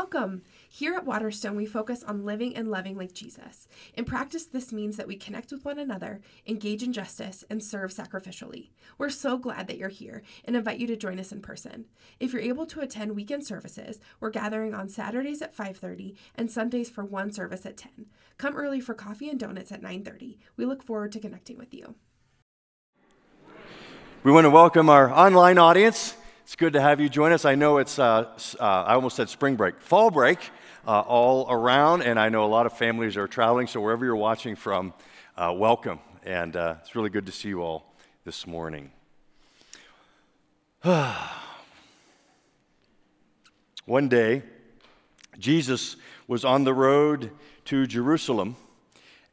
Welcome! Here at Waterstone, we focus on living and loving like Jesus. In practice, this means that we connect with one another, engage in justice, and serve sacrificially. We're so glad that you're here and invite you to join us in person. If you're able to attend weekend services, we're gathering on Saturdays at 5:30 and Sundays for one service at 10. Come early for coffee and donuts at 9:30. We look forward to connecting with you. We want to welcome our online audience. It's good to have you join us. I know it's, uh, uh, I almost said spring break, fall break uh, all around, and I know a lot of families are traveling, so wherever you're watching from, uh, welcome. And uh, it's really good to see you all this morning. One day, Jesus was on the road to Jerusalem,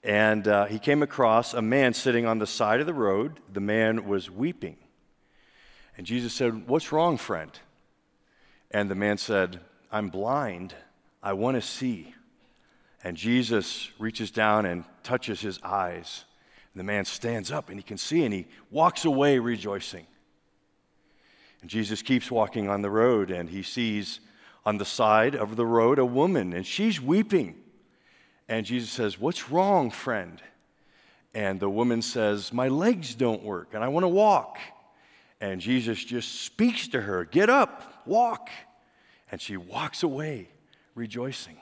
and uh, he came across a man sitting on the side of the road. The man was weeping. And Jesus said, What's wrong, friend? And the man said, I'm blind. I want to see. And Jesus reaches down and touches his eyes. And the man stands up and he can see and he walks away rejoicing. And Jesus keeps walking on the road and he sees on the side of the road a woman and she's weeping. And Jesus says, What's wrong, friend? And the woman says, My legs don't work and I want to walk. And Jesus just speaks to her, Get up, walk. And she walks away rejoicing.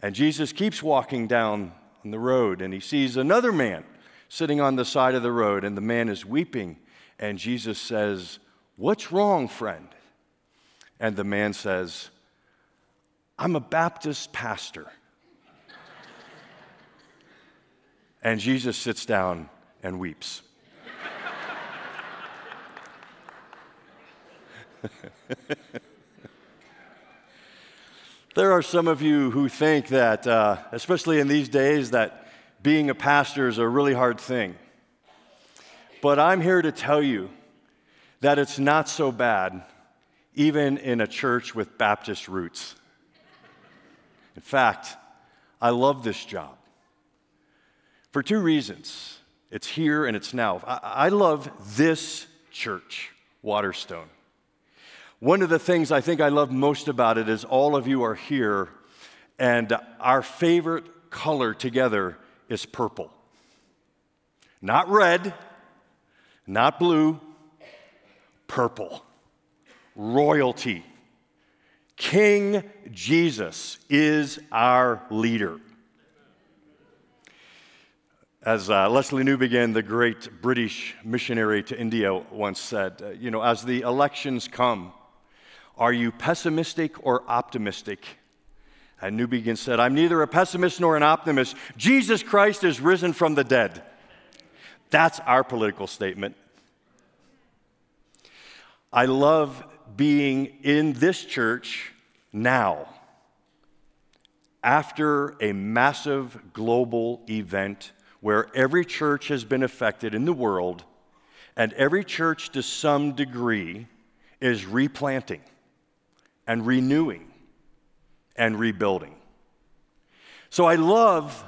And Jesus keeps walking down the road and he sees another man sitting on the side of the road, and the man is weeping. And Jesus says, What's wrong, friend? And the man says, I'm a Baptist pastor. and Jesus sits down and weeps. there are some of you who think that, uh, especially in these days, that being a pastor is a really hard thing. But I'm here to tell you that it's not so bad, even in a church with Baptist roots. In fact, I love this job for two reasons it's here and it's now. I, I love this church, Waterstone. One of the things I think I love most about it is all of you are here, and our favorite color together is purple. Not red, not blue, purple. Royalty. King Jesus is our leader. As uh, Lesslie Newbigin, the great British missionary to India, once said, uh, you know, as the elections come, are you pessimistic or optimistic? And Newbigin said, I'm neither a pessimist nor an optimist. Jesus Christ is risen from the dead. That's our political statement. I love being in this church now after a massive global event where every church has been affected in the world, and every church to some degree is replanting and renewing and rebuilding. So I love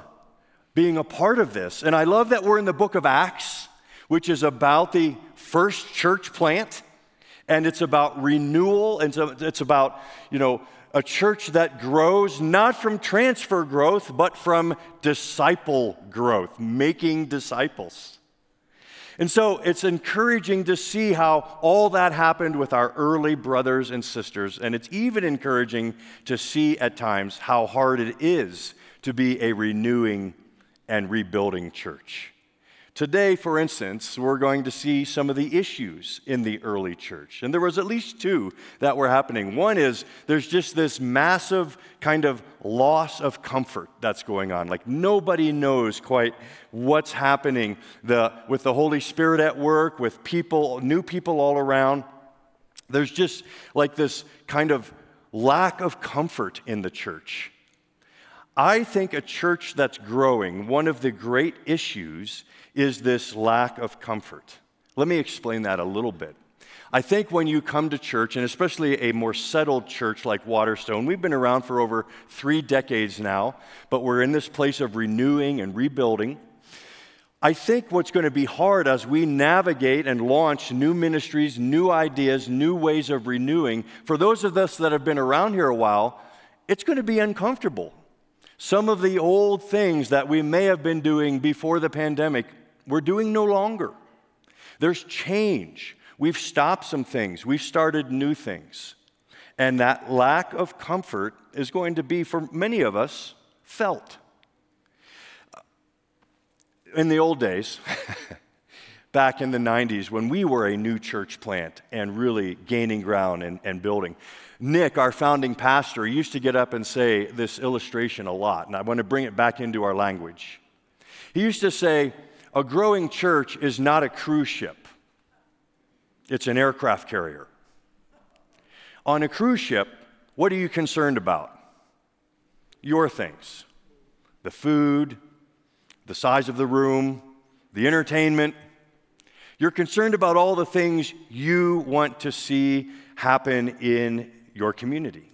being a part of this. And I love that we're in the book of Acts, which is about the first church plant. And it's about renewal. And so it's about, you know, a church that grows not from transfer growth, but from disciple growth, making disciples. And so it's encouraging to see how all that happened with our early brothers and sisters. And it's even encouraging to see at times how hard it is to be a renewing and rebuilding church. Today, for instance, we're going to see some of the issues in the early church. And there was at least two that were happening. One is there's just this massive kind of loss of comfort that's going on. Like nobody knows quite what's happening the, with the Holy Spirit at work, with people, new people all around. There's just like this kind of lack of comfort in the church. I think a church that's growing, one of the great issues is this lack of comfort. Let me explain that a little bit. I think when you come to church, and especially a more settled church like Waterstone, we've been around for over three decades now, but we're in this place of renewing and rebuilding. I think what's going to be hard as we navigate and launch new ministries, new ideas, new ways of renewing, for those of us that have been around here a while, it's going to be uncomfortable. Some of the old things that we may have been doing before the pandemic, we're doing no longer. There's change. We've stopped some things, we've started new things. And that lack of comfort is going to be, for many of us, felt. In the old days, back in the 90s, when we were a new church plant and really gaining ground and, and building, Nick, our founding pastor, used to get up and say this illustration a lot, and I want to bring it back into our language. He used to say, A growing church is not a cruise ship, it's an aircraft carrier. On a cruise ship, what are you concerned about? Your things the food, the size of the room, the entertainment. You're concerned about all the things you want to see happen in your community.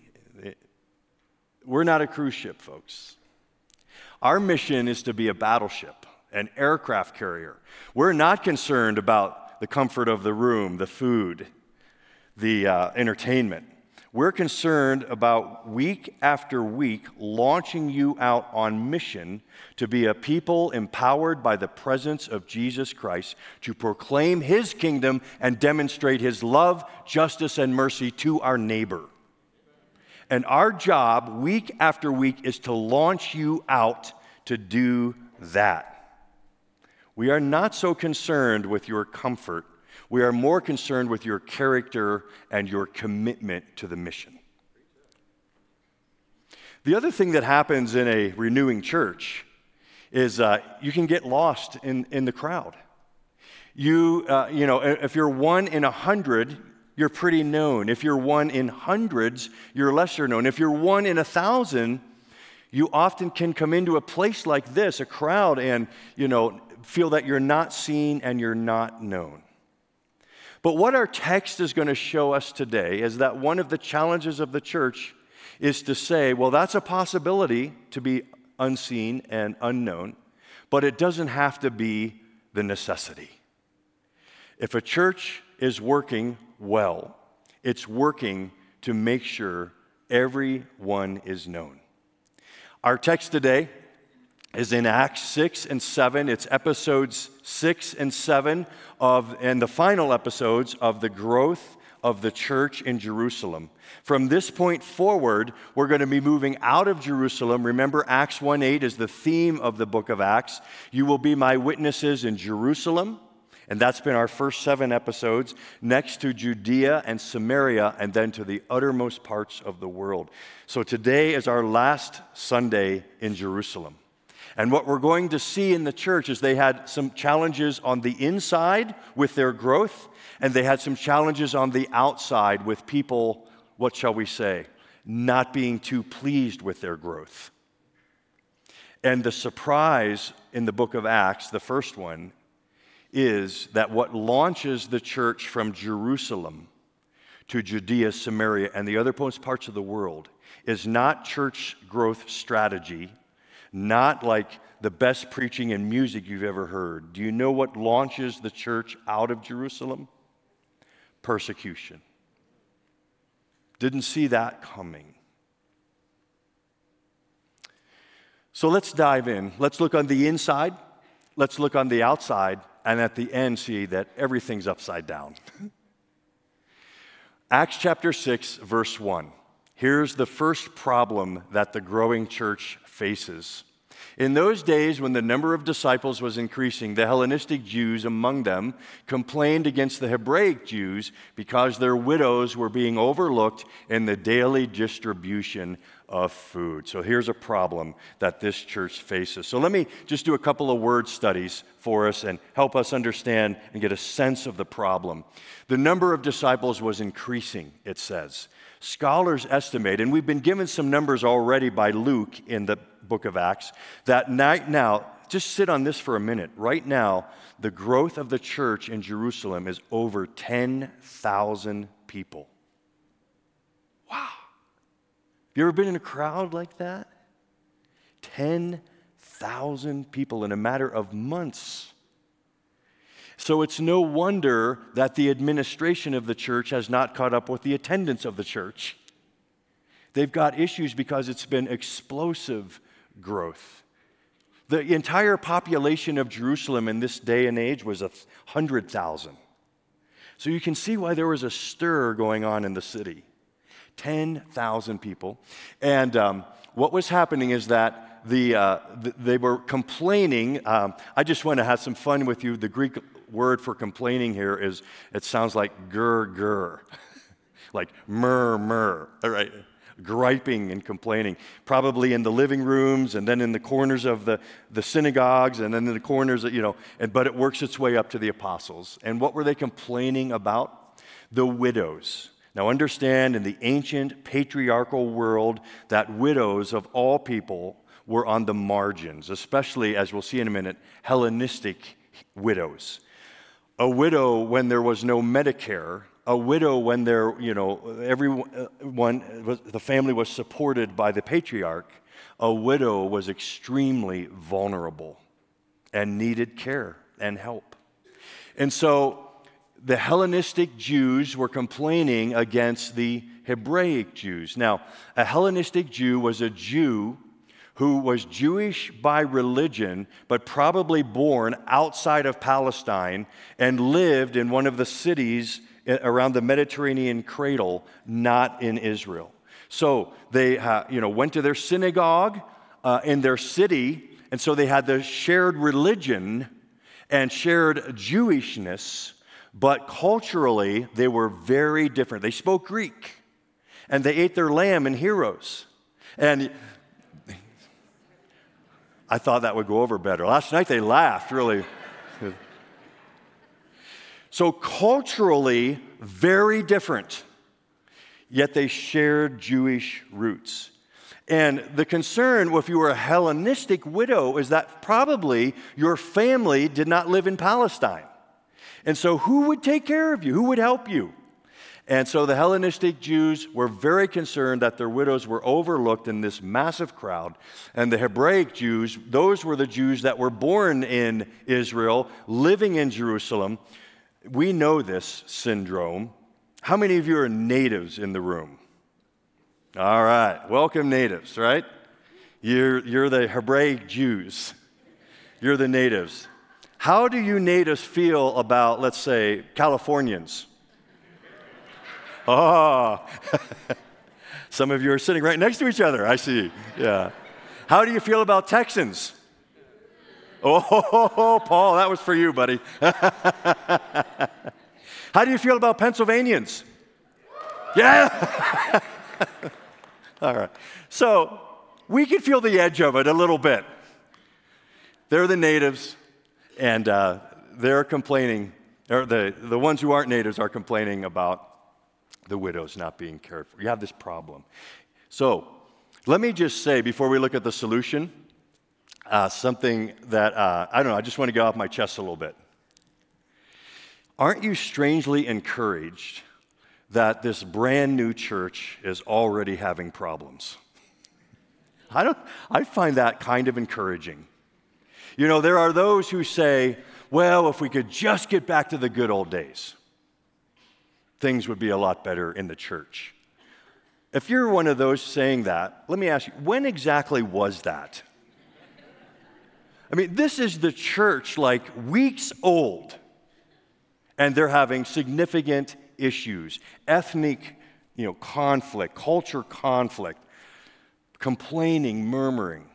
We're not a cruise ship, folks. Our mission is to be a battleship, an aircraft carrier. We're not concerned about the comfort of the room, the food, the uh, entertainment. We're concerned about week after week launching you out on mission to be a people empowered by the presence of Jesus Christ to proclaim his kingdom and demonstrate his love, justice, and mercy to our neighbor. And our job, week after week, is to launch you out to do that. We are not so concerned with your comfort we are more concerned with your character and your commitment to the mission. The other thing that happens in a renewing church is uh, you can get lost in, in the crowd. You, uh, you know, if you're one in a hundred, you're pretty known. If you're one in hundreds, you're lesser known. If you're one in a thousand, you often can come into a place like this, a crowd, and, you know, feel that you're not seen and you're not known. But what our text is going to show us today is that one of the challenges of the church is to say, well, that's a possibility to be unseen and unknown, but it doesn't have to be the necessity. If a church is working well, it's working to make sure everyone is known. Our text today is in Acts 6 and 7. It's episodes 6 and 7 of, and the final episodes of the growth of the church in Jerusalem. From this point forward, we're going to be moving out of Jerusalem. Remember, Acts 1 8 is the theme of the book of Acts. You will be my witnesses in Jerusalem. And that's been our first seven episodes, next to Judea and Samaria, and then to the uttermost parts of the world. So today is our last Sunday in Jerusalem. And what we're going to see in the church is they had some challenges on the inside with their growth, and they had some challenges on the outside with people, what shall we say, not being too pleased with their growth. And the surprise in the book of Acts, the first one, is that what launches the church from Jerusalem to Judea, Samaria, and the other parts of the world is not church growth strategy not like the best preaching and music you've ever heard. Do you know what launches the church out of Jerusalem? Persecution. Didn't see that coming. So let's dive in. Let's look on the inside, let's look on the outside, and at the end see that everything's upside down. Acts chapter 6, verse 1. Here's the first problem that the growing church faces. In those days, when the number of disciples was increasing, the Hellenistic Jews among them complained against the Hebraic Jews because their widows were being overlooked in the daily distribution of food. So here's a problem that this church faces. So let me just do a couple of word studies for us and help us understand and get a sense of the problem. The number of disciples was increasing, it says. Scholars estimate, and we've been given some numbers already by Luke in the book of Acts, that now, just sit on this for a minute. Right now, the growth of the church in Jerusalem is over 10,000 people. Wow. Have you ever been in a crowd like that? 10,000 people in a matter of months. So it's no wonder that the administration of the church has not caught up with the attendance of the church. They've got issues because it's been explosive growth. The entire population of Jerusalem in this day and age was a 100,000. So you can see why there was a stir going on in the city. 10,000 people. And um, what was happening is that the, uh, th- they were complaining. Um, I just want to have some fun with you. The Greek word for complaining here is, it sounds like gur gur, like murmur. mur. All right griping and complaining, probably in the living rooms and then in the corners of the, the synagogues and then in the corners, you know, and, but it works its way up to the apostles. And what were they complaining about? The widows. Now, understand in the ancient patriarchal world that widows of all people were on the margins, especially, as we'll see in a minute, Hellenistic widows. A widow, when there was no Medicare, a widow when there, you know, everyone, uh, the family was supported by the patriarch, a widow was extremely vulnerable and needed care and help. And so the Hellenistic Jews were complaining against the Hebraic Jews. Now, a Hellenistic Jew was a Jew who was Jewish by religion, but probably born outside of Palestine and lived in one of the cities around the Mediterranean cradle, not in Israel. So they uh, you know, went to their synagogue uh, in their city, and so they had the shared religion and shared Jewishness, but culturally they were very different. They spoke Greek, and they ate their lamb and heroes. And I thought that would go over better. Last night they laughed, really. So, culturally, very different, yet they shared Jewish roots. And the concern, if you were a Hellenistic widow, is that probably your family did not live in Palestine. And so, who would take care of you? Who would help you? And so, the Hellenistic Jews were very concerned that their widows were overlooked in this massive crowd. And the Hebraic Jews, those were the Jews that were born in Israel, living in Jerusalem, we know this syndrome. How many of you are natives in the room? All right, welcome, natives, right? You're, you're the Hebraic Jews, you're the natives. How do you natives feel about, let's say, Californians? Oh, some of you are sitting right next to each other, I see. Yeah. How do you feel about Texans? Oh, Paul, that was for you, buddy. How do you feel about Pennsylvanians? Yeah. All right. So we can feel the edge of it a little bit. They're the natives, and uh, they're complaining, or the, the ones who aren't natives are complaining about the widows not being cared for. You have this problem. So let me just say before we look at the solution, uh, something that, uh, I don't know, I just want to get off my chest a little bit. Aren't you strangely encouraged that this brand new church is already having problems? I, don't, I find that kind of encouraging. You know, there are those who say, well, if we could just get back to the good old days, things would be a lot better in the church. If you're one of those saying that, let me ask you, when exactly was that? I mean, this is the church like weeks old, and they're having significant issues ethnic you know, conflict, culture conflict, complaining, murmuring.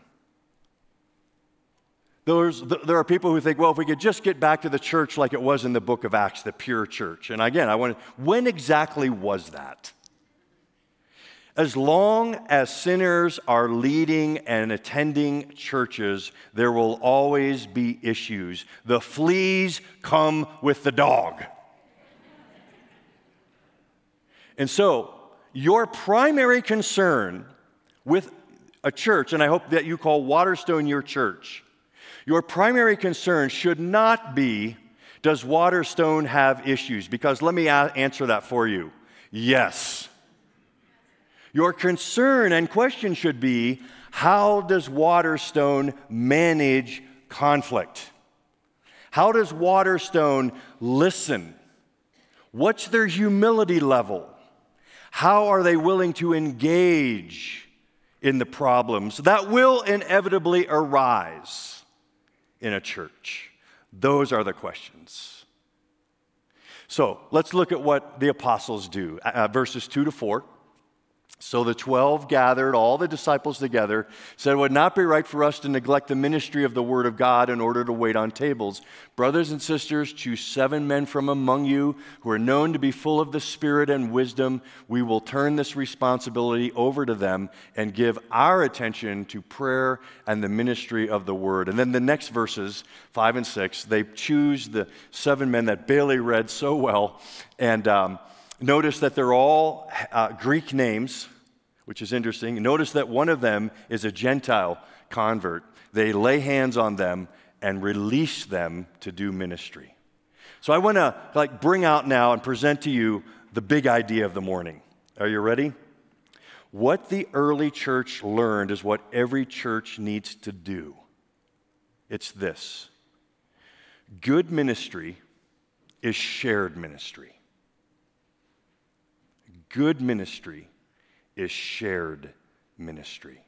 There are people who think, well, if we could just get back to the church like it was in the book of Acts, the pure church. And again, I want when exactly was that? As long as sinners are leading and attending churches, there will always be issues. The fleas come with the dog. And so, your primary concern with a church, and I hope that you call Waterstone your church, your primary concern should not be does Waterstone have issues? Because let me a- answer that for you. Yes. Your concern and question should be how does Waterstone manage conflict? How does Waterstone listen? What's their humility level? How are they willing to engage in the problems that will inevitably arise in a church? Those are the questions. So let's look at what the apostles do. Uh, verses 2 to 4. So the 12 gathered all the disciples together, said it would not be right for us to neglect the ministry of the word of God in order to wait on tables. Brothers and sisters, choose seven men from among you who are known to be full of the Spirit and wisdom. We will turn this responsibility over to them and give our attention to prayer and the ministry of the word. And then the next verses, five and six, they choose the seven men that Bailey read so well. And um, notice that they're all uh, Greek names which is interesting. Notice that one of them is a Gentile convert. They lay hands on them and release them to do ministry. So I want to like bring out now and present to you the big idea of the morning. Are you ready? What the early church learned is what every church needs to do. It's this. Good ministry is shared ministry. Good ministry is shared ministry.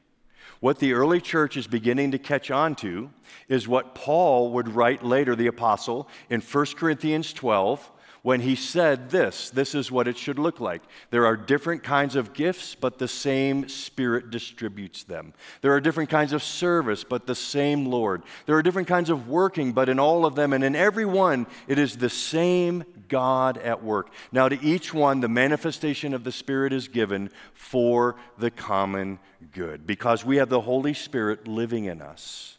What the early church is beginning to catch on to is what Paul would write later, the apostle, in 1 Corinthians 12, when he said this this is what it should look like. There are different kinds of gifts, but the same Spirit distributes them. There are different kinds of service, but the same Lord. There are different kinds of working, but in all of them and in every one, it is the same God at work. Now, to each one, the manifestation of the Spirit is given for the common good because we have the Holy Spirit living in us.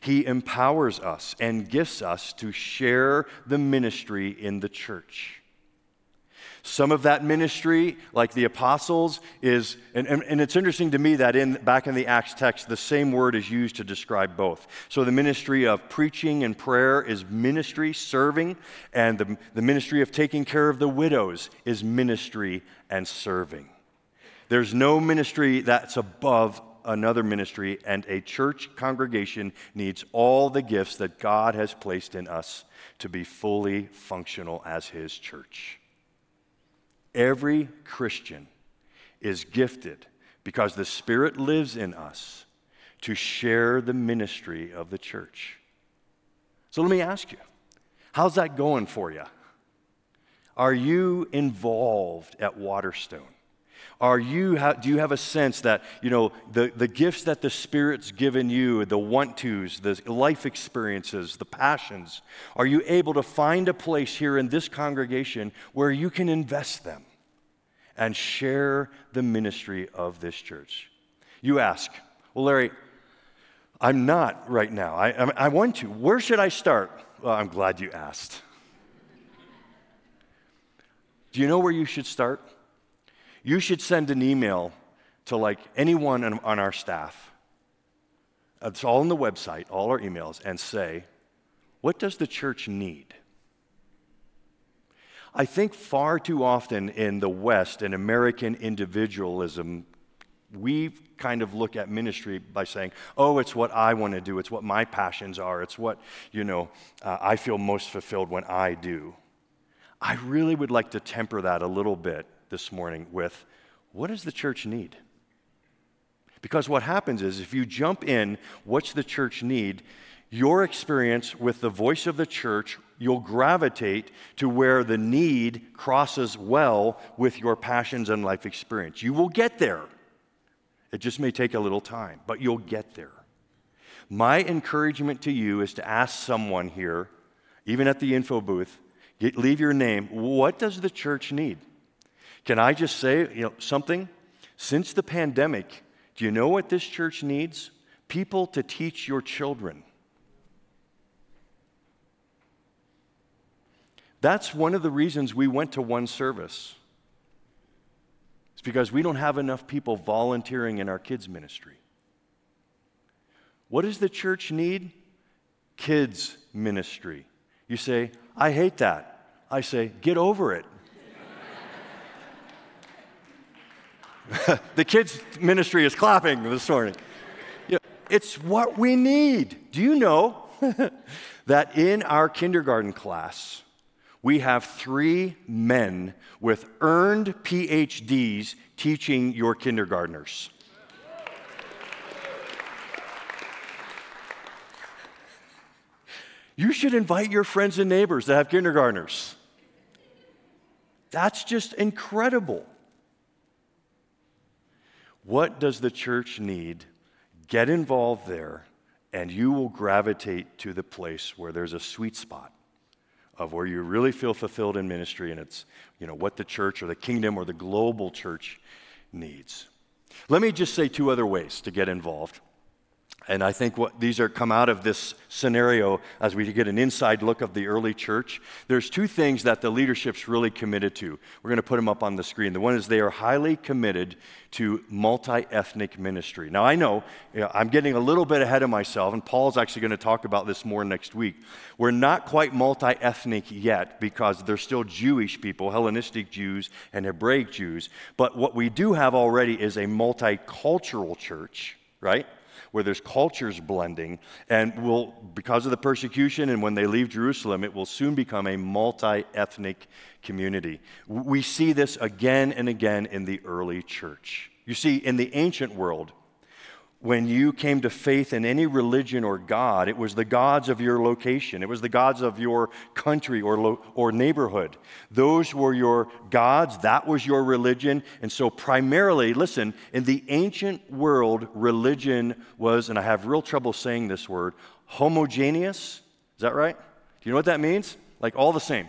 He empowers us and gifts us to share the ministry in the church. Some of that ministry, like the apostles, is, and, and, and, it's interesting to me that in, back in the Acts text, the same word is used to describe both. So the ministry of preaching and prayer is ministry, serving, and the, the ministry of taking care of the widows is ministry and serving. There's no ministry that's above another ministry, and a church congregation needs all the gifts that God has placed in us to be fully functional as His church. Every Christian is gifted because the Spirit lives in us to share the ministry of the church. So let me ask you, how's that going for you? Are you involved at Waterstone? Are you, do you have a sense that, you know, the, the gifts that the Spirit's given you, the want tos, the life experiences, the passions, are you able to find a place here in this congregation where you can invest them and share the ministry of this church? You ask, well, Larry, I'm not right now. I, I, I want to. Where should I start? Well, I'm glad you asked. Do you know where you should start? You should send an email to like anyone on, our staff. It's all on the website, all our emails, and say, what does the church need? I think far too often in the West, in American individualism, we kind of look at ministry by saying, oh, it's what I want to do, it's what my passions are, it's what, you know, uh, I feel most fulfilled when I do. I really would like to temper that a little bit this morning with what does the church need? Because what happens is if you jump in, what's the church need? Your experience with the voice of the church, you'll gravitate to where the need crosses well with your passions and life experience. You will get there. It just may take a little time, but you'll get there. My encouragement to you is to ask someone here, even at the info booth, get, leave your name. What does the church need? Can I just say you know, something? Since the pandemic, do you know what this church needs? People to teach your children. That's one of the reasons we went to one service. It's because we don't have enough people volunteering in our kids' ministry. What does the church need? Kids' ministry. You say, I hate that. I say, get over it. the kids' ministry is clapping this morning. You know, it's what we need. Do you know that in our kindergarten class, we have three men with earned PhDs teaching your kindergartners. You should invite your friends and neighbors that have kindergartners. That's just incredible. What does the church need? Get involved there, and you will gravitate to the place where there's a sweet spot of where you really feel fulfilled in ministry, and it's you know what the church or the kingdom or the global church needs. Let me just say two other ways to get involved. And I think what these are come out of this scenario as we get an inside look of the early church. There's two things that the leadership's really committed to. We're going to put them up on the screen. The one is they are highly committed to multi-ethnic ministry. Now I know, you know I'm getting a little bit ahead of myself, and Paul's actually going to talk about this more next week. We're not quite multi-ethnic yet because they're still Jewish people, Hellenistic Jews and Hebraic Jews. But what we do have already is a multicultural church, right? Where there's cultures blending, and will, because of the persecution and when they leave Jerusalem, it will soon become a multi ethnic community. We see this again and again in the early church. You see, in the ancient world, when you came to faith in any religion or God, it was the gods of your location, it was the gods of your country or, lo- or neighborhood. Those were your gods, that was your religion. And so, primarily, listen, in the ancient world, religion was, and I have real trouble saying this word, homogeneous. Is that right? Do you know what that means? Like all the same,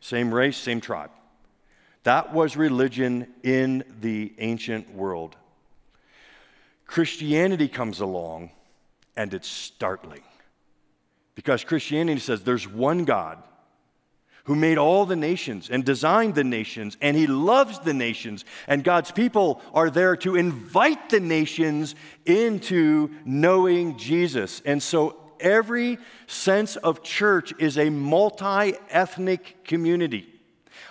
same race, same tribe. That was religion in the ancient world. Christianity comes along and it's startling. Because Christianity says there's one God who made all the nations and designed the nations, and he loves the nations. And God's people are there to invite the nations into knowing Jesus. And so every sense of church is a multi ethnic community.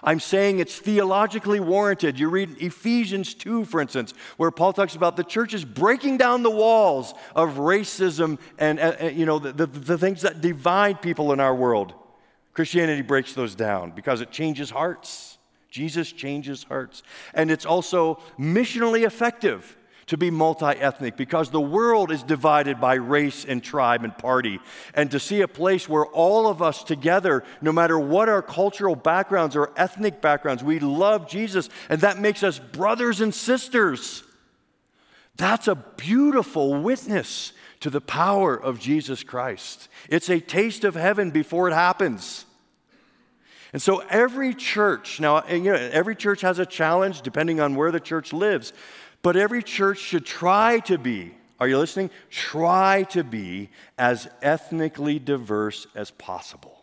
I'm saying it's theologically warranted. You read Ephesians 2, for instance, where Paul talks about the church is breaking down the walls of racism and, uh, uh, you know, the, the, the things that divide people in our world. Christianity breaks those down because it changes hearts. Jesus changes hearts. And it's also missionally effective to be multi ethnic because the world is divided by race and tribe and party. And to see a place where all of us together, no matter what our cultural backgrounds or ethnic backgrounds, we love Jesus, and that makes us brothers and sisters. That's a beautiful witness to the power of Jesus Christ. It's a taste of heaven before it happens. And so every church, now, you know, every church has a challenge depending on where the church lives. But every church should try to be, are you listening? Try to be as ethnically diverse as possible.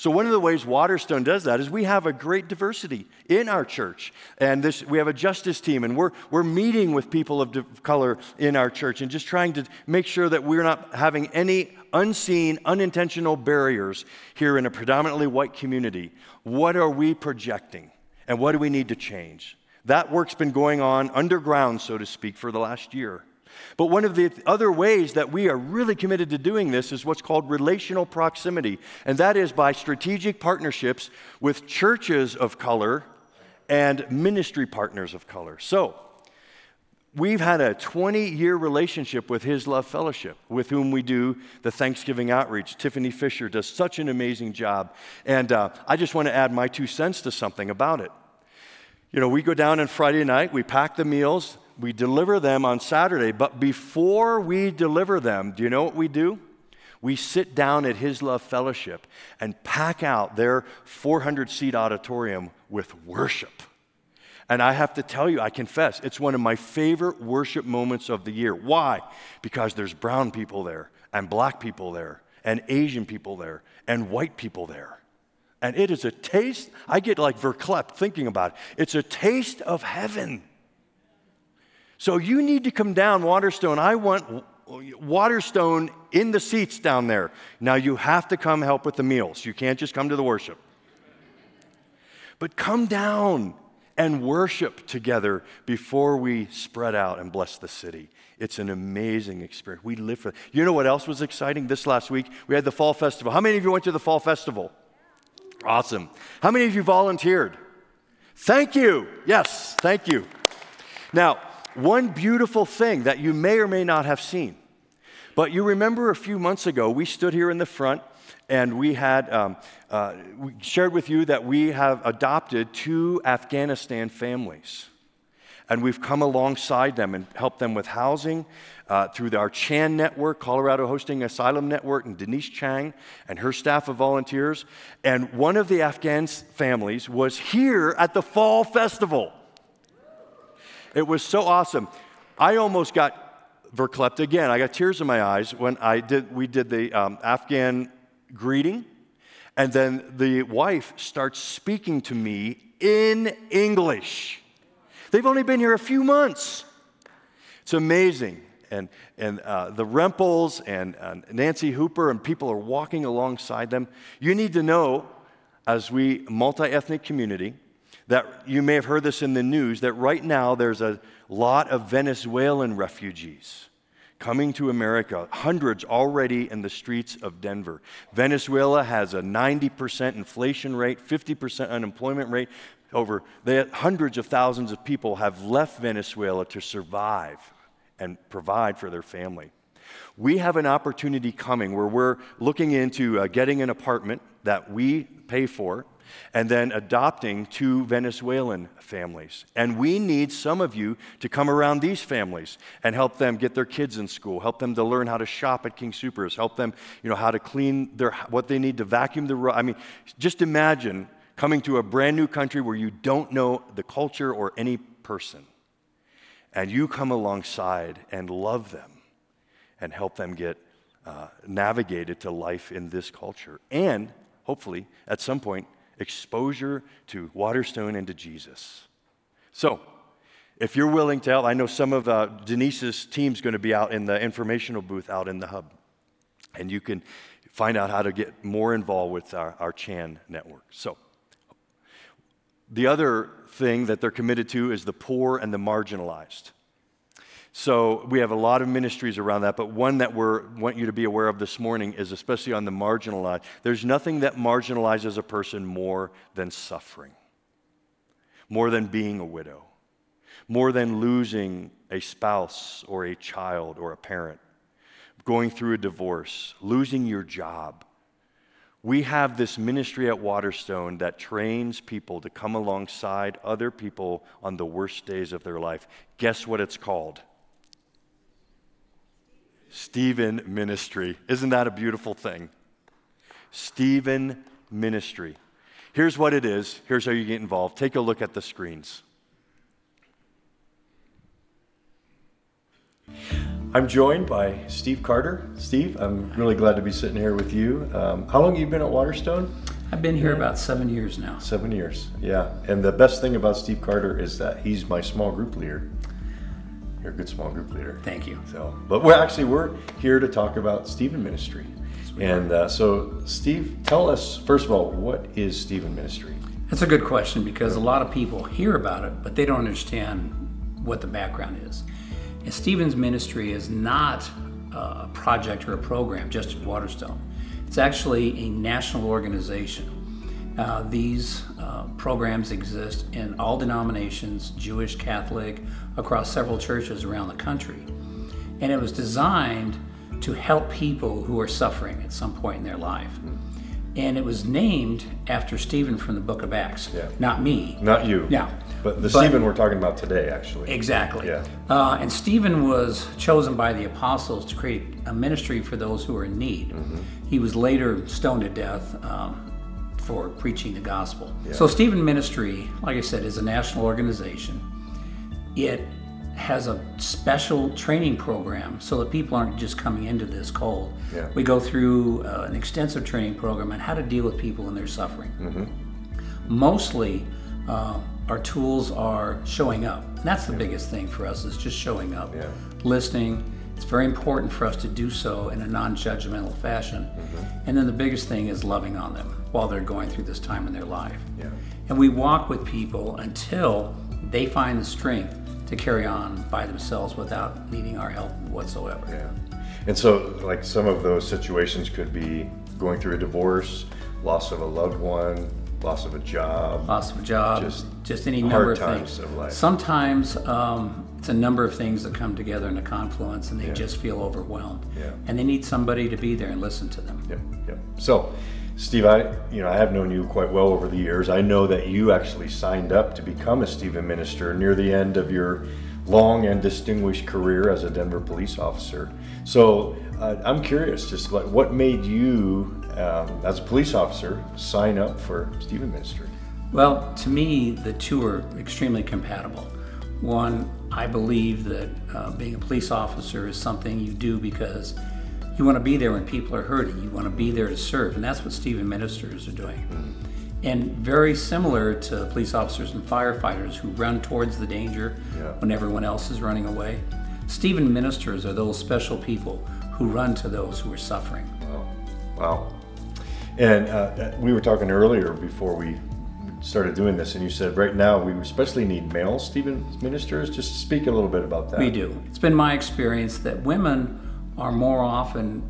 So, one of the ways Waterstone does that is we have a great diversity in our church. And this, we have a justice team, and we're, we're meeting with people of color in our church and just trying to make sure that we're not having any unseen, unintentional barriers here in a predominantly white community. What are we projecting? And what do we need to change? That work's been going on underground, so to speak, for the last year. But one of the other ways that we are really committed to doing this is what's called relational proximity, and that is by strategic partnerships with churches of color and ministry partners of color. So, we've had a 20 year relationship with His Love Fellowship, with whom we do the Thanksgiving outreach. Tiffany Fisher does such an amazing job. And uh, I just want to add my two cents to something about it. You know, we go down on Friday night, we pack the meals, we deliver them on Saturday, but before we deliver them, do you know what we do? We sit down at His Love Fellowship and pack out their 400 seat auditorium with worship. And I have to tell you, I confess, it's one of my favorite worship moments of the year. Why? Because there's brown people there, and black people there, and Asian people there, and white people there. And it is a taste, I get like verklempt thinking about it. It's a taste of heaven. So you need to come down, Waterstone. I want Waterstone in the seats down there. Now you have to come help with the meals. You can't just come to the worship. But come down and worship together before we spread out and bless the city. It's an amazing experience. We live for. You know what else was exciting this last week? We had the Fall Festival. How many of you went to the Fall Festival? Awesome. How many of you volunteered? Thank you. Yes, thank you. Now, one beautiful thing that you may or may not have seen, but you remember a few months ago, we stood here in the front and we had um, uh, we shared with you that we have adopted two Afghanistan families. And we've come alongside them and helped them with housing uh, through our CHAN network, Colorado Hosting Asylum Network, and Denise Chang and her staff of volunteers. And one of the Afghan families was here at the Fall Festival. It was so awesome. I almost got verklempt again. I got tears in my eyes when I did, we did the um, Afghan greeting. And then the wife starts speaking to me in English. They've only been here a few months. It's amazing. And, and uh, the Rempels and uh, Nancy Hooper and people are walking alongside them. You need to know, as we multi ethnic community, that you may have heard this in the news that right now there's a lot of Venezuelan refugees coming to America, hundreds already in the streets of Denver. Venezuela has a 90% inflation rate, 50% unemployment rate. Over they, hundreds of thousands of people have left Venezuela to survive and provide for their family. We have an opportunity coming where we're looking into uh, getting an apartment that we pay for and then adopting two Venezuelan families. And we need some of you to come around these families and help them get their kids in school, help them to learn how to shop at King Supers, help them, you know, how to clean their what they need to vacuum the I mean, just imagine coming to a brand new country where you don't know the culture or any person. And you come alongside and love them and help them get uh, navigated to life in this culture. And hopefully, at some point, exposure to Waterstone and to Jesus. So, if you're willing to help, I know some of uh, Denise's team's going to be out in the informational booth out in the hub. And you can find out how to get more involved with our, our CHAN network. So, the other thing that they're committed to is the poor and the marginalized. So we have a lot of ministries around that, but one that we want you to be aware of this morning is especially on the marginalized. There's nothing that marginalizes a person more than suffering, more than being a widow, more than losing a spouse or a child or a parent, going through a divorce, losing your job. We have this ministry at Waterstone that trains people to come alongside other people on the worst days of their life. Guess what it's called? Stephen Ministry. Isn't that a beautiful thing? Stephen Ministry. Here's what it is. Here's how you get involved. Take a look at the screens. I'm joined by Steve Carter. Steve, I'm really glad to be sitting here with you. Um, how long have you been at Waterstone? I've been here about seven years now. Seven years, yeah. And the best thing about Steve Carter is that he's my small group leader. You're a good small group leader. Thank you. So, but we're actually we're here to talk about Stephen Ministry. And uh, so, Steve, tell us first of all, what is Stephen Ministry? That's a good question because a lot of people hear about it, but they don't understand what the background is. And Stephen's Ministry is not a project or a program just at Waterstone. It's actually a national organization. Uh, these uh, programs exist in all denominations, Jewish, Catholic, across several churches around the country. And it was designed to help people who are suffering at some point in their life. And it was named after Stephen from the book of Acts. Yeah. Not me. Not you. Yeah. But the But- Stephen we're talking about today, actually. Exactly. Yeah. Uh, and Stephen was chosen by the apostles to create a ministry for those who are in need. Mm-hmm. He was later stoned to death um, for preaching the gospel. So, Stephen Ministry, like I said, is a national organization. It has a special training program so that people aren't just coming into this cold. Yeah. We go through uh, an extensive training program on how to deal with people in their suffering mostly uh, our tools are showing up. And that's the biggest thing for us is just showing up, Yeah. listening. It's very important for us to do so in a non-judgmental fashion. Mm-hmm. And then the biggest thing is loving on them while they're going through this time in their life. Yeah. And we walk with people until they find the strength to carry on by themselves without needing our help whatsoever. Yeah. And so, like, some of those situations could be going through a divorce, loss of a loved one, loss of a job. loss of a job, Just just, any number of things. of life. Sometimes um, it's a number of things that come together in a confluence, and they just feel overwhelmed. Yeah. And they need somebody to be there and listen to them. Yep, yep. So, Steve, I you know I have known you quite well over the years. I know that you actually signed up to become a Stephen minister near the end of your long and distinguished career as a Denver police officer. So, uh, I'm curious, just like what made you, um, as a police officer, sign up for Stephen ministry? Well, to me, the two are extremely compatible. One, I believe that uh, being a police officer is something you do because you want to be there when people are hurting. You want to be there to serve, and that's what Stephen ministers are doing. And very similar to police officers and firefighters who run towards the danger Yeah. when everyone else is running away. Stephen ministers are those special people who run to those who are suffering. Wow. Wow. And uh, we were talking earlier before we started doing this, and you said right now we especially need male Stephen ministers. Just speak a little bit about that. We do. It's been my experience that women are more often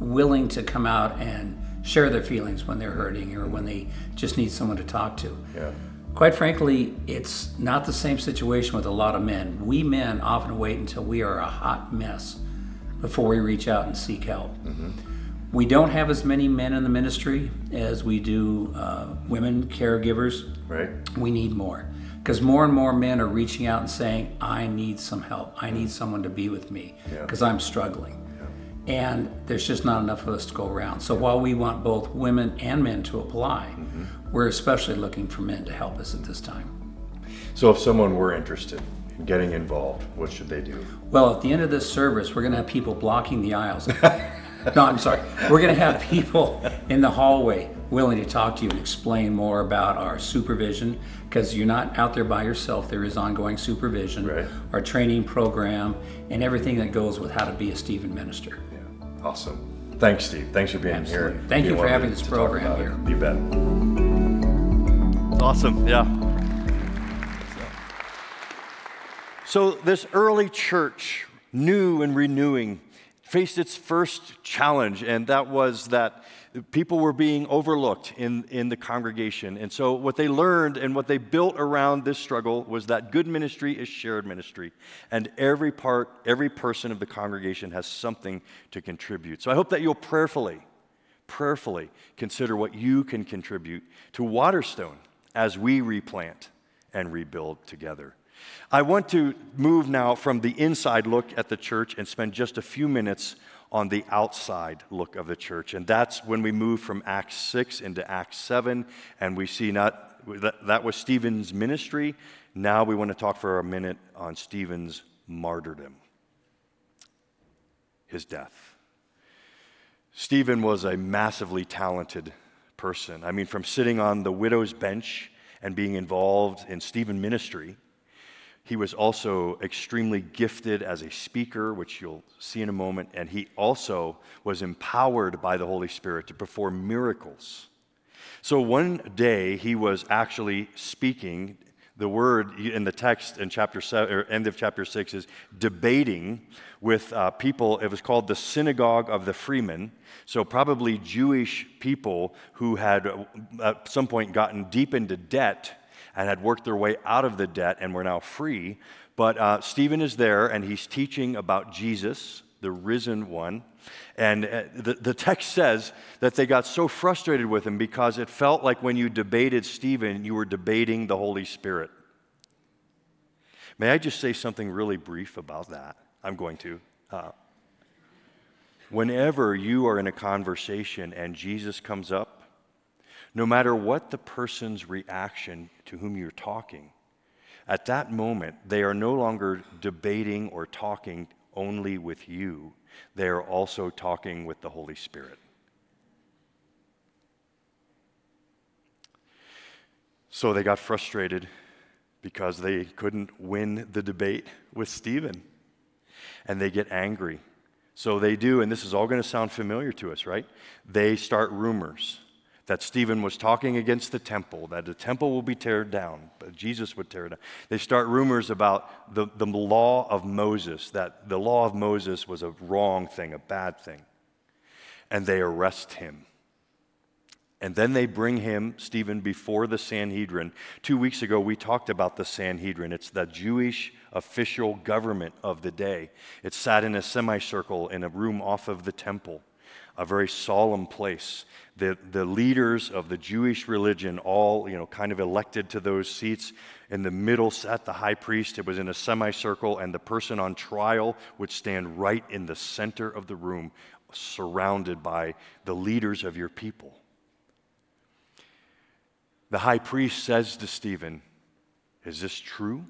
willing to come out and share their feelings when they're hurting or when they just need someone to talk to. Yeah. Quite frankly, it's not the same situation with a lot of men. We men often wait until we are a hot mess before we reach out and seek help. We don't have as many men in the ministry as we do uh, women caregivers Right. we need more because more and more men are reaching out and saying i need some help i need someone to be with me Yeah. because i'm struggling and there's just not enough of us to go around so while we want both women and men to apply mm-hmm. we're especially looking for men to help us at this time So if someone were interested in getting involved, what should they do? well at the end of this service we're going to have people blocking the aisles no i'm sorry we're going to have people in the hallway willing to talk to you and explain more about our supervision because you're not out there by yourself there is ongoing supervision Right. our training program and everything that goes with how to be a stephen minister. Awesome. Thanks, Steve. Thanks for being Absolutely. here. Thank you for having to- this to talk program about it. here. You bet. Awesome, yeah. So, this early church, new and renewing, faced its first challenge, and that was that people were being overlooked in, in the congregation. And so, what they learned and what they built around this struggle was that good ministry is shared ministry, and every part, every person of the congregation has something to contribute. So, I hope that you'll prayerfully, prayerfully consider what you can contribute to Waterstone as we replant and rebuild together. I want to move now from the inside look at the church and spend just a few minutes on the outside look of the church. And that's when we move from Acts 6 into Acts 7, and we see not that, that was Stephen's ministry. Now we want to talk for a minute on Stephen's martyrdom, his death. Stephen was a massively talented person. I mean, from sitting on the widow's bench and being involved in Stephen ministry, he was also extremely gifted as a speaker, which you'll see in a moment, and he also was empowered by the Holy Spirit to perform miracles. So one day he was actually speaking. The word in the text in chapter seven, or end of chapter six, is debating with uh, people. It was called the synagogue of the freemen. So probably Jewish people who had uh, at some point gotten deep into debt and had worked their way out of the debt and were now free. But uh, Stephen is there and he's teaching about Jesus, the risen one. And uh, the, the text says that they got so frustrated with him because it felt like when you debated Stephen, you were debating the Holy Spirit. May I just say something really brief about that? I'm going to. Uh, whenever you are in a conversation and Jesus comes up, no matter what the person's reaction to whom you're talking, at that moment, they are no longer debating or talking only with you, they are also talking with the Holy Spirit. So they got frustrated because they couldn't win the debate with Stephen. And they get angry. So they do, and this is all going to sound familiar to us, right? They start rumors that Stephen was talking against the temple, that the temple will be teared down, but Jesus would tear it down. They start rumors about the, the law of Moses, that the law of Moses was a wrong thing, a bad thing. And they arrest him. And then they bring him, Stephen, before the Sanhedrin. Two weeks ago, we talked about the Sanhedrin. It's the Jewish official government of the day. It sat in a semicircle in a room off of the temple, a very solemn place. The, the leaders of the Jewish religion, all you know, kind of elected to those seats. In the middle sat the high priest. It was in a semicircle, and the person on trial would stand right in the center of the room, surrounded by the leaders of your people. The high priest says to Stephen, Is this true?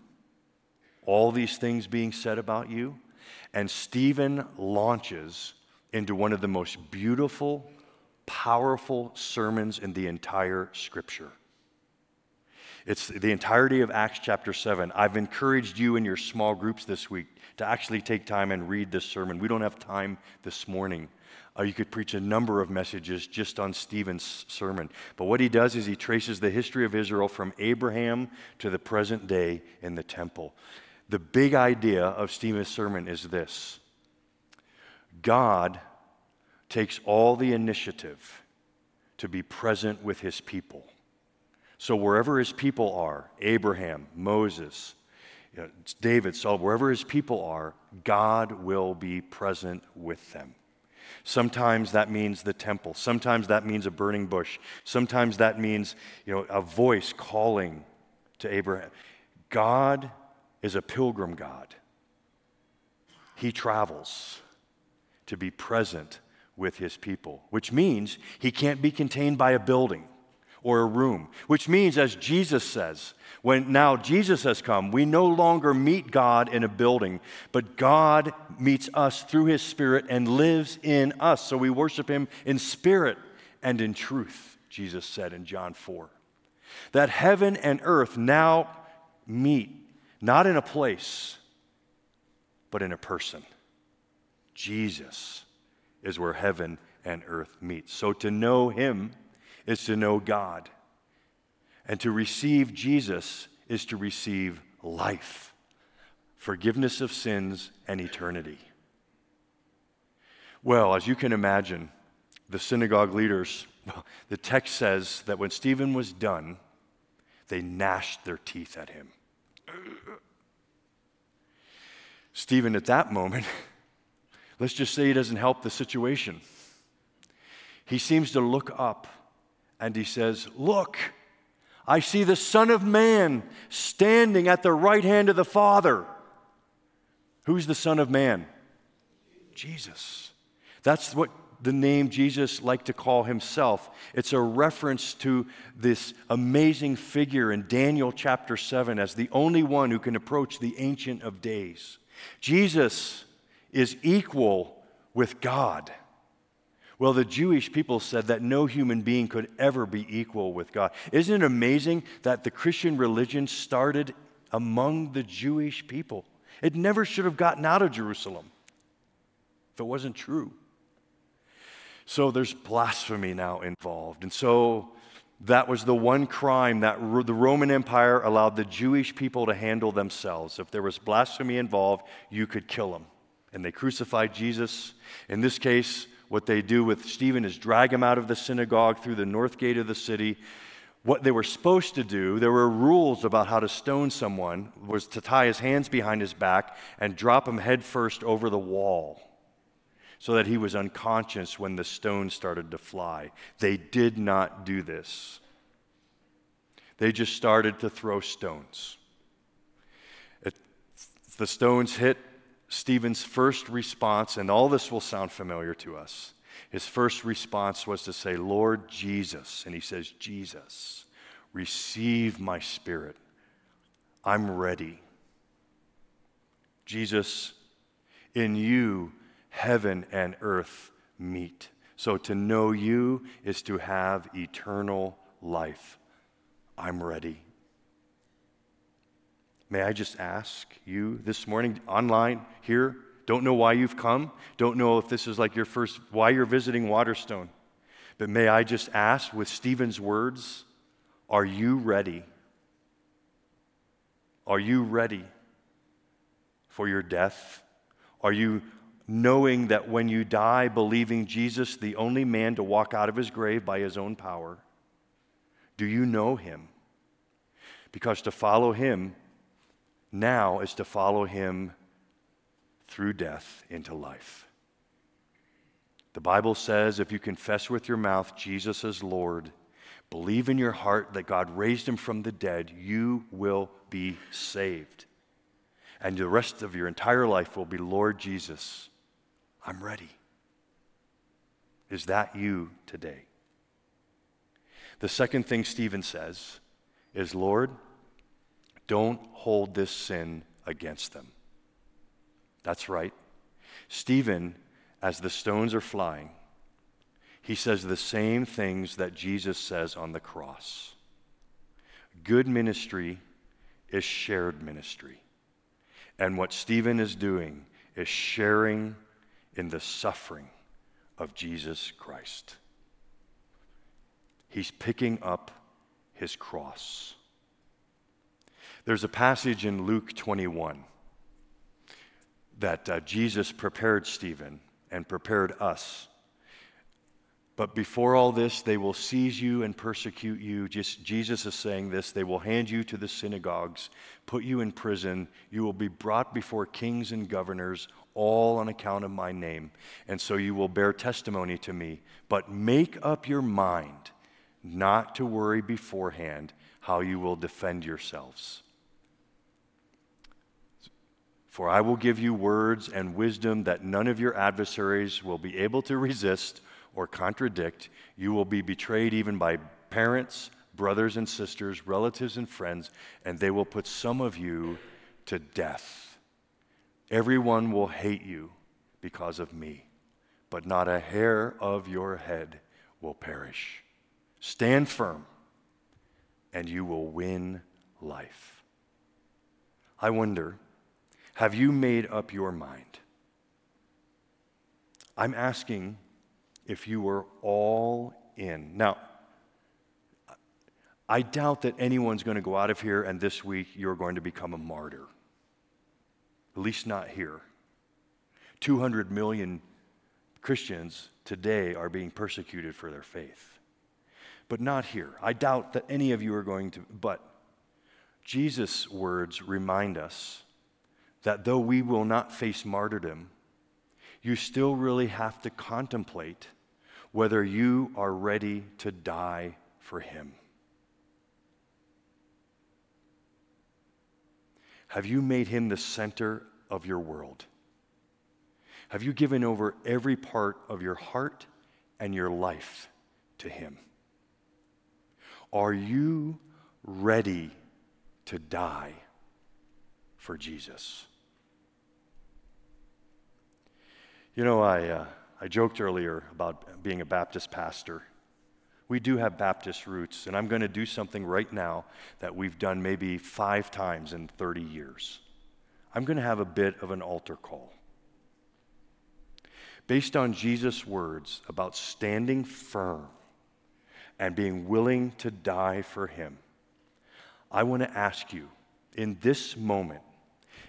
All these things being said about you? And Stephen launches into one of the most beautiful, powerful sermons in the entire scripture. It's the entirety of Acts chapter 7. I've encouraged you in your small groups this week to actually take time and read this sermon. We don't have time this morning. Uh, you could preach a number of messages just on Stephen's sermon. But what he does is he traces the history of Israel from Abraham to the present day in the temple. The big idea of Stephen's sermon is this God takes all the initiative to be present with his people. So wherever his people are, Abraham, Moses, you know, David, Saul, wherever his people are, God will be present with them. Sometimes that means the temple. Sometimes that means a burning bush. Sometimes that means, you know, a voice calling to Abraham. God is a pilgrim God. He travels to be present with his people, which means he can't be contained by a building or a room, which means, as Jesus says, when now Jesus has come, we no longer meet God in a building, but God meets us through his Spirit and lives in us. So we worship him in spirit and in truth, Jesus said in John 4. That heaven and earth now meet, not in a place, but in a person. Jesus is where heaven and earth meet. So to know him is to know God. And to receive Jesus is to receive life, forgiveness of sins, and eternity. Well, as you can imagine, the synagogue leaders, the text says that when Stephen was done, they gnashed their teeth at him. Stephen, at that moment, let's just say he doesn't help the situation. He seems to look up and he says, Look, I see the Son of Man standing at the right hand of the Father. Who's the Son of Man? Jesus. That's what the name Jesus liked to call himself. It's a reference to this amazing figure in Daniel chapter 7 as the only one who can approach the Ancient of Days. Jesus is equal with God. Well, the Jewish people said that no human being could ever be equal with God. Isn't it amazing that the Christian religion started among the Jewish people? It never should have gotten out of Jerusalem if it wasn't true. So there's blasphemy now involved. And so that was the one crime that the Roman Empire allowed the Jewish people to handle themselves. If there was blasphemy involved, you could kill them. And they crucified Jesus. In this case, what they do with Stephen is drag him out of the synagogue through the north gate of the city. What they were supposed to do, there were rules about how to stone someone, was to tie his hands behind his back and drop him headfirst over the wall so that he was unconscious when the stone started to fly. They did not do this. They just started to throw stones. It, the stones hit Stephen's first response, and all this will sound familiar to us. His first response was to say, Lord Jesus. And he says, Jesus, receive my spirit. I'm ready. Jesus, in you, heaven and earth meet. So to know you is to have eternal life. I'm ready. May I just ask you this morning, online, here, don't know why you've come, don't know if this is like your first, why you're visiting Waterstone, but may I just ask with Stephen's words, are you ready? Are you ready for your death? Are you knowing that when you die, believing Jesus, the only man to walk out of his grave by his own power? Do you know him? Because to follow him now is to follow him through death into life. The Bible says if you confess with your mouth Jesus is Lord, believe in your heart that God raised him from the dead, you will be saved. And the rest of your entire life will be Lord Jesus, I'm ready. Is that you today? The second thing Stephen says is, Lord, don't hold this sin against them. That's right. Stephen, as the stones are flying, he says the same things that Jesus says on the cross. Good ministry is shared ministry. And what Stephen is doing is sharing in the suffering of Jesus Christ. He's picking up his cross. There's a passage in Luke 21 that uh, Jesus prepared Stephen and prepared us. But before all this, they will seize you and persecute you. Just, Jesus is saying this. They will hand you to the synagogues, put you in prison. You will be brought before kings and governors, all on account of my name. And so you will bear testimony to me. But make up your mind not to worry beforehand how you will defend yourselves. For I will give you words and wisdom that none of your adversaries will be able to resist or contradict. You will be betrayed even by parents, brothers and sisters, relatives and friends, and they will put some of you to death. Everyone will hate you because of me, but not a hair of your head will perish. Stand firm, and you will win life. I wonder have you made up your mind? I'm asking if you were all in. Now, I doubt that anyone's going to go out of here and this week you're going to become a martyr. At least not here. 200 million Christians today are being persecuted for their faith. But not here. I doubt that any of you are going to, but Jesus' words remind us that though we will not face martyrdom, you still really have to contemplate whether you are ready to die for Him. Have you made Him the center of your world? Have you given over every part of your heart and your life to Him? Are you ready to die for Jesus? You know, I, uh, I joked earlier about being a Baptist pastor. We do have Baptist roots, and I'm going to do something right now that we've done maybe five times in 30 years. I'm going to have a bit of an altar call. Based on Jesus' words about standing firm and being willing to die for Him, I want to ask you in this moment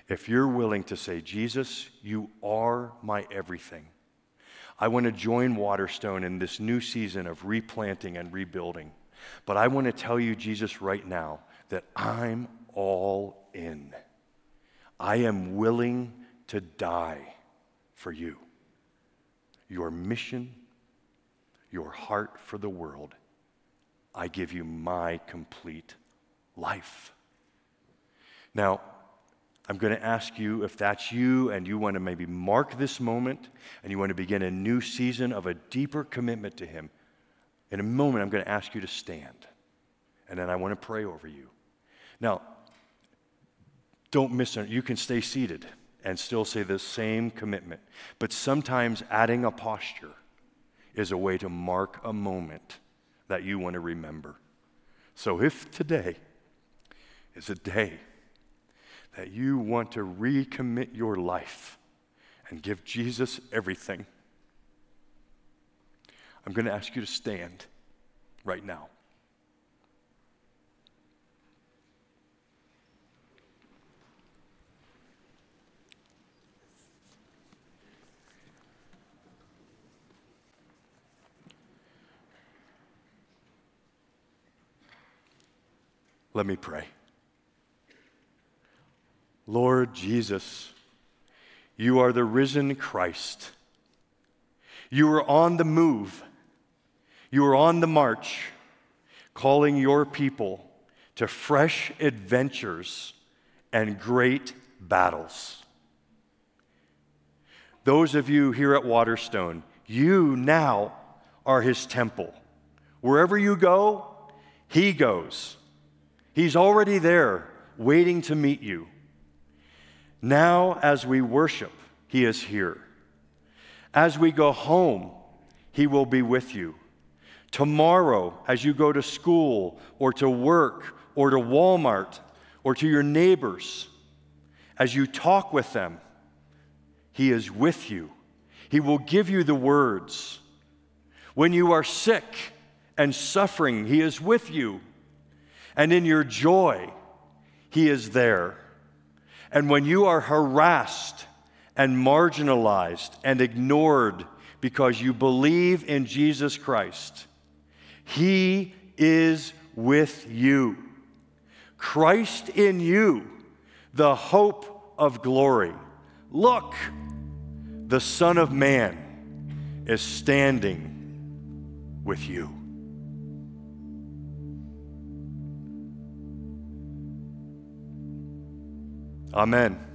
if you're willing to say, Jesus, you are my everything, I want to join Waterstone in this new season of replanting and rebuilding. But I want to tell you, Jesus, right now, that I'm all in. I am willing to die for you. Your mission, your heart for the world, I give you my complete life. Now, I'm going to ask you if that's you and you want to maybe mark this moment and you want to begin a new season of a deeper commitment to Him. In a moment, I'm going to ask you to stand. And then I want to pray over you. Now, don't miss it. You can stay seated and still say the same commitment. But sometimes adding a posture is a way to mark a moment that you want to remember. So if today is a day that you want to recommit your life and give Jesus everything, I'm going to ask you to stand right now. Let me pray. Lord Jesus, you are the risen Christ. You are on the move. You are on the march, calling your people to fresh adventures and great battles. Those of you here at Waterstone, you now are his temple. Wherever you go, he goes. He's already there, waiting to meet you. Now, as we worship, he is here. As we go home, he will be with you. Tomorrow, as you go to school or to work or to Walmart or to your neighbors, as you talk with them, he is with you. He will give you the words. When you are sick and suffering, He is with you. And in your joy, He is there. And when you are harassed and marginalized and ignored because you believe in Jesus Christ, He is with you. Christ in you, the hope of glory. Look, the Son of Man is standing with you. Amen.